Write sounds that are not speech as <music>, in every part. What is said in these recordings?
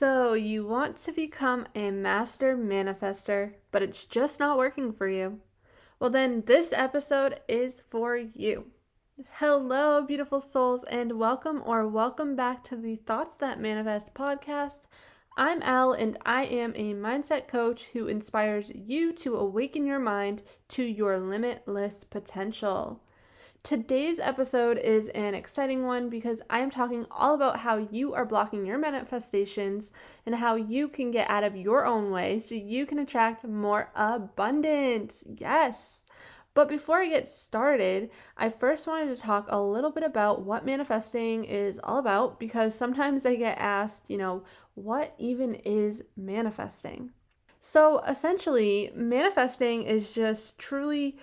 So, you want to become a master manifester, but it's just not working for you? Well, then this episode is for you. Hello, beautiful souls, and welcome or welcome back to the Thoughts That Manifest podcast. I'm Elle, and I am a mindset coach who inspires you to awaken your mind to your limitless potential. Today's episode is an exciting one because I am talking all about how you are blocking your manifestations and how you can get out of your own way so you can attract more abundance. Yes. But before I get started, I first wanted to talk a little bit about what manifesting is all about because sometimes I get asked, you know, what even is manifesting? So essentially, manifesting is just truly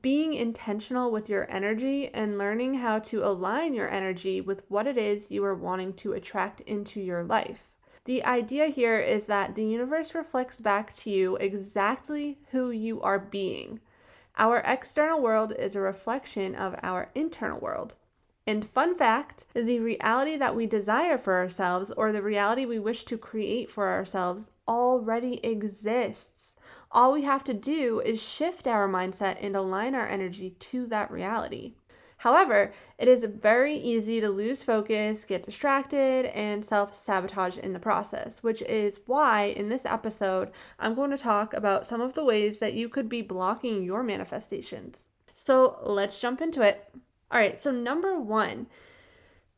being intentional with your energy and learning how to align your energy with what it is you are wanting to attract into your life. The idea here is that the universe reflects back to you exactly who you are being. Our external world is a reflection of our internal world. And fun fact the reality that we desire for ourselves or the reality we wish to create for ourselves already exists. All we have to do is shift our mindset and align our energy to that reality. However, it is very easy to lose focus, get distracted, and self sabotage in the process, which is why in this episode, I'm going to talk about some of the ways that you could be blocking your manifestations. So let's jump into it. All right, so number one,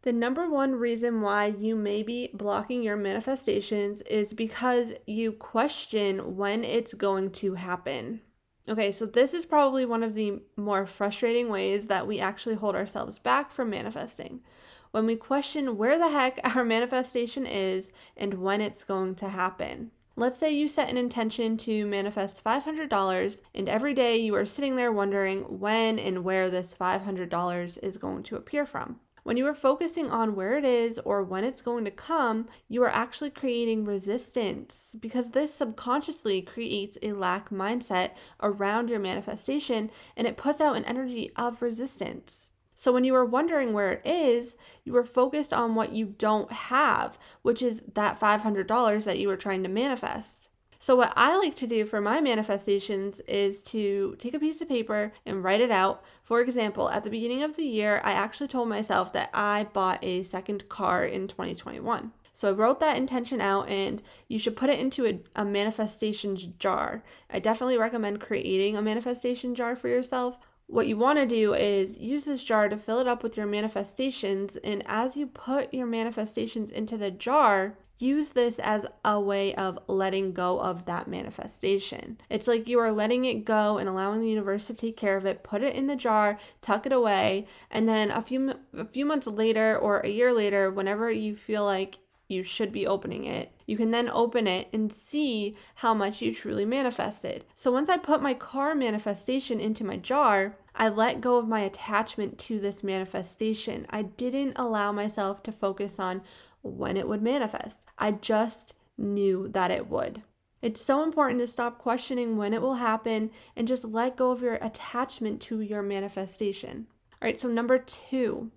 the number one reason why you may be blocking your manifestations is because you question when it's going to happen. Okay, so this is probably one of the more frustrating ways that we actually hold ourselves back from manifesting. When we question where the heck <laughs> our manifestation is and when it's going to happen. Let's say you set an intention to manifest $500, and every day you are sitting there wondering when and where this $500 is going to appear from. When you are focusing on where it is or when it's going to come, you are actually creating resistance because this subconsciously creates a lack mindset around your manifestation and it puts out an energy of resistance. So when you are wondering where it is, you are focused on what you don't have, which is that $500 that you are trying to manifest. So, what I like to do for my manifestations is to take a piece of paper and write it out. For example, at the beginning of the year, I actually told myself that I bought a second car in 2021. So I wrote that intention out, and you should put it into a, a, manifestations jar. I definitely recommend creating a manifestation jar for yourself. What you want to do is use this jar to fill it up with your manifestations, and as you put your manifestations into the jar, use this as a way of letting go of that manifestation. It's like you are letting it go and allowing the universe to take care of it. Put it in the jar, tuck it away, and then a few a few months later or a year later, whenever you feel like you should be opening it. You can then open it and see how much you truly manifested. So once I put my car manifestation into my jar, I let go of my attachment to this manifestation. I didn't allow myself to focus on when it would manifest. I just knew that it would. It's so important to stop questioning when it will happen and just let go of your attachment to your manifestation. All right, so number two,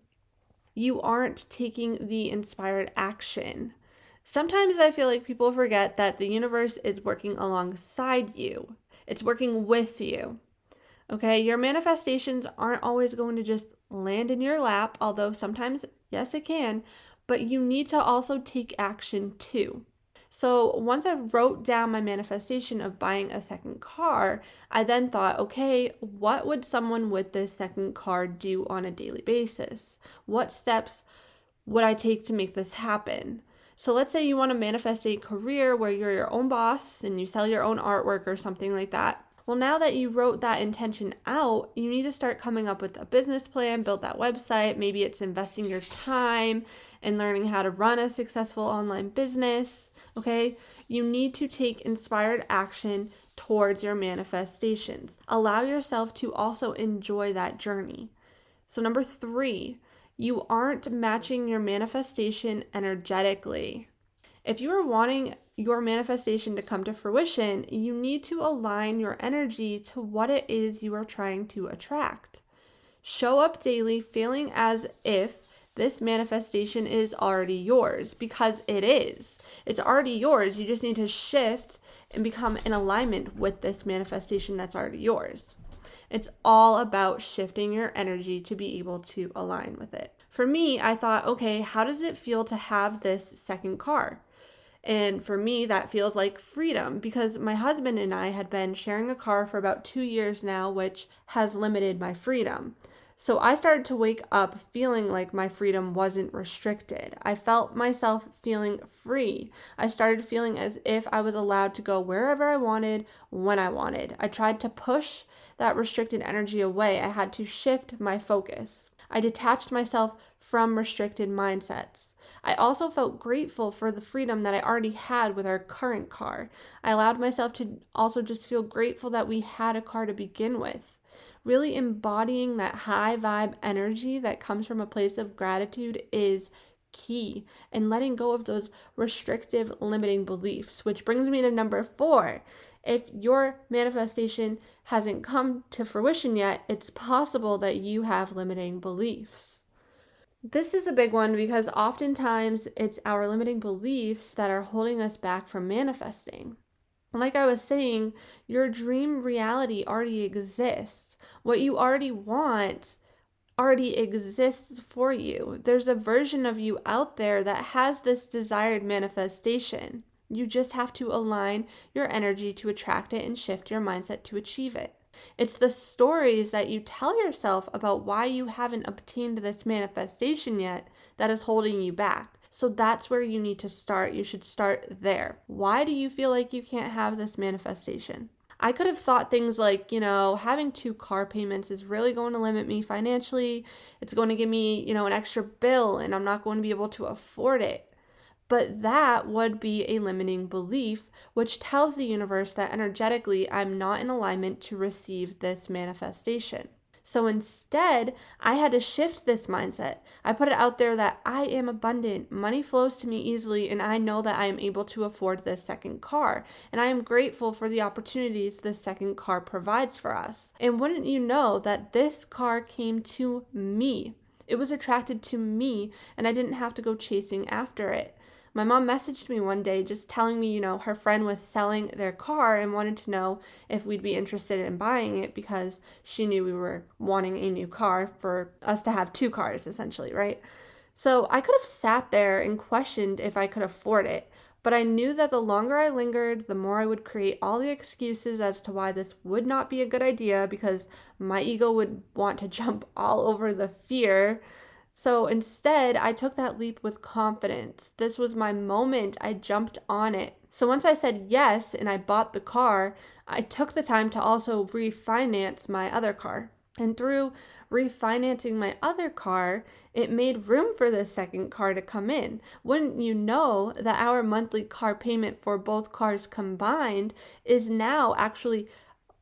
you aren't taking the inspired action. Sometimes I feel like people forget that the universe is working alongside you, it's working with you. Okay, your manifestations aren't always going to just land in your lap, although sometimes, yes, it can, but you need to also take action too. So once I wrote down my manifestation of buying a second car, I then thought, okay, what would someone with this second car do on a daily basis? What steps would I take to make this happen? So let's say you want to manifest a career where you're your own boss and you sell your own artwork or something like that. Well, now that you wrote that intention out, you need to start coming up with a business plan, build that website. Maybe it's investing your time and learning how to run a successful online business. Okay, you need to take inspired action towards your manifestations. Allow yourself to also enjoy that journey. So, number three, you aren't matching your manifestation energetically. If you are wanting your manifestation to come to fruition, you need to align your energy to what it is you are trying to attract. Show up daily feeling as if this manifestation is already yours because it is. It's already yours. You just need to shift and become in alignment with this manifestation that's already yours. It's all about shifting your energy to be able to align with it. For me, I thought, okay, how does it feel to have this second car? And for me, that feels like freedom because my husband and I had been sharing a car for about two years now, which has limited my freedom. So I started to wake up feeling like my freedom wasn't restricted. I felt myself feeling free. I started feeling as if I was allowed to go wherever I wanted, when I wanted. I tried to push that restricted energy away. I had to shift my focus. I detached myself from restricted mindsets. I also felt grateful for the freedom that I already had with our current car. I allowed myself to also just feel grateful that we had a car to begin with. Really embodying that high vibe energy that comes from a place of gratitude is key and letting go of those restrictive limiting beliefs, which brings me to number four. If your manifestation hasn't come to fruition yet, it's possible that you have limiting beliefs. This is a big one because oftentimes it's our limiting beliefs that are holding us back from manifesting. Like I was saying, your dream reality already exists. What you already want already exists for you. There's a version of you out there that has this desired manifestation. You just have to align your energy to attract it and shift your mindset to achieve it. It's the stories that you tell yourself about why you haven't obtained this manifestation yet that is holding you back. So that's where you need to start. You should start there. Why do you feel like you can't have this manifestation? I could have thought things like, you know, having two car payments is really going to limit me financially. It's going to give me, you know, an extra bill and I'm not going to be able to afford it. But that would be a limiting belief, which tells the universe that energetically I'm not in alignment to receive this manifestation. So instead, I had to shift this mindset. I put it out there that I am abundant, money flows to me easily, and I know that I am able to afford this second car. And I am grateful for the opportunities this second car provides for us. And wouldn't you know that this car came to me? It was attracted to me, and I didn't have to go chasing after it. My mom messaged me one day just telling me, you know, her friend was selling their car and wanted to know if we'd be interested in buying it because she knew we were wanting a new car for us to have two cars essentially, right? So I could have sat there and questioned if I could afford it, but I knew that the longer I lingered, the more I would create all the excuses as to why this would not be a good idea because my ego would want to <laughs> jump all over the fear so instead, I took that leap with confidence. This was my moment. I jumped on it. So once I said yes and I bought the car, I took the time to also refinance my other car. And through refinancing my other car, it made room for the second car to come in. Wouldn't you know that our monthly car payment for both cars combined is now actually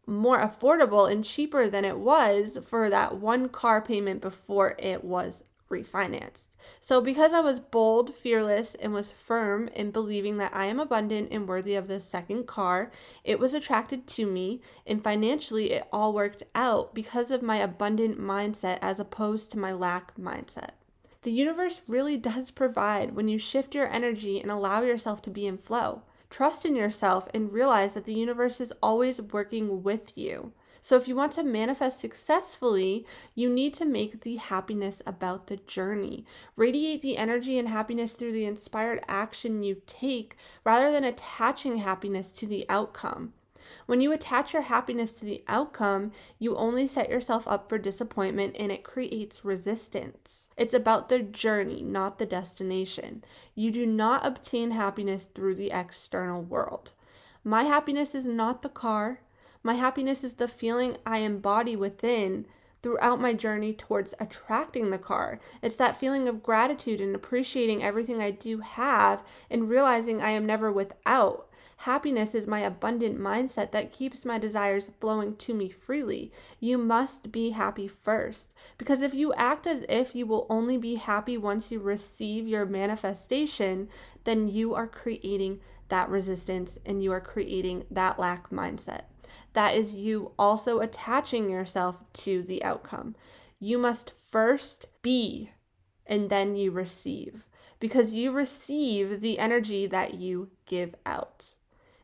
more affordable and cheaper than it was for that one car payment before it was refinanced. So, because I was bold, fearless, and was firm in believing that I am abundant and worthy of this second car, it was attracted to me, and financially, it all worked out because of my abundant mindset as opposed to my lack mindset. The universe really does provide when you shift your energy and allow yourself to be in flow. Trust in yourself and realize that the universe is always working with you. So, if you want to manifest successfully, you need to make the happiness about the journey. Radiate the energy and happiness through the inspired action you take rather than attaching happiness to the outcome. When you attach your happiness to the outcome, you only set yourself up for disappointment and it creates resistance. It's about the journey, not the destination. You do not obtain happiness through the external world. My happiness is not the car, my happiness is the feeling I embody within throughout my journey towards attracting the car. It's that feeling of gratitude and appreciating everything I do have and realizing I am never without. Happiness is my abundant mindset that keeps my desires flowing to me freely. You must be happy first. Because if you act as if you will only be happy once you receive your manifestation, then you are creating that resistance and you are creating that lack mindset that is you also attaching yourself to the outcome. You must first be and then you receive because you receive the energy that you give out.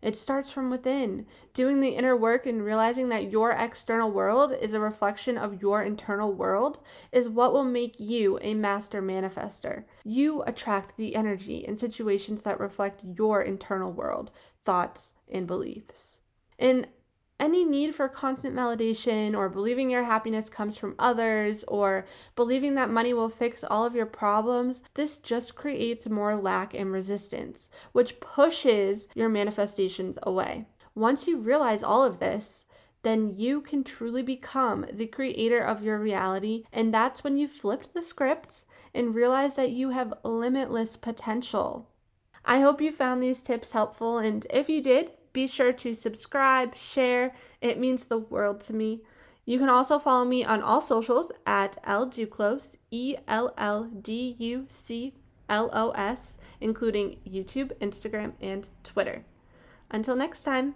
It starts from within. Doing the inner work and realizing that your external world is a reflection of your internal world is what will make you a master manifester. You attract the energy in situations that reflect your internal world, thoughts, and beliefs. And any need for constant validation or believing your happiness comes from others or believing that money will fix all of your problems, this just creates more lack and resistance, which pushes your manifestations away. Once you realize all of this, then you can truly become the creator of your reality. And that's when you flipped the script and realize that you have limitless potential. I hope you found these tips helpful. And if you did, be sure to subscribe, share. It means the world to me. You can also follow me on all socials at Elle Duclos, E L L D U C L O S, including YouTube, Instagram, and Twitter. Until next time.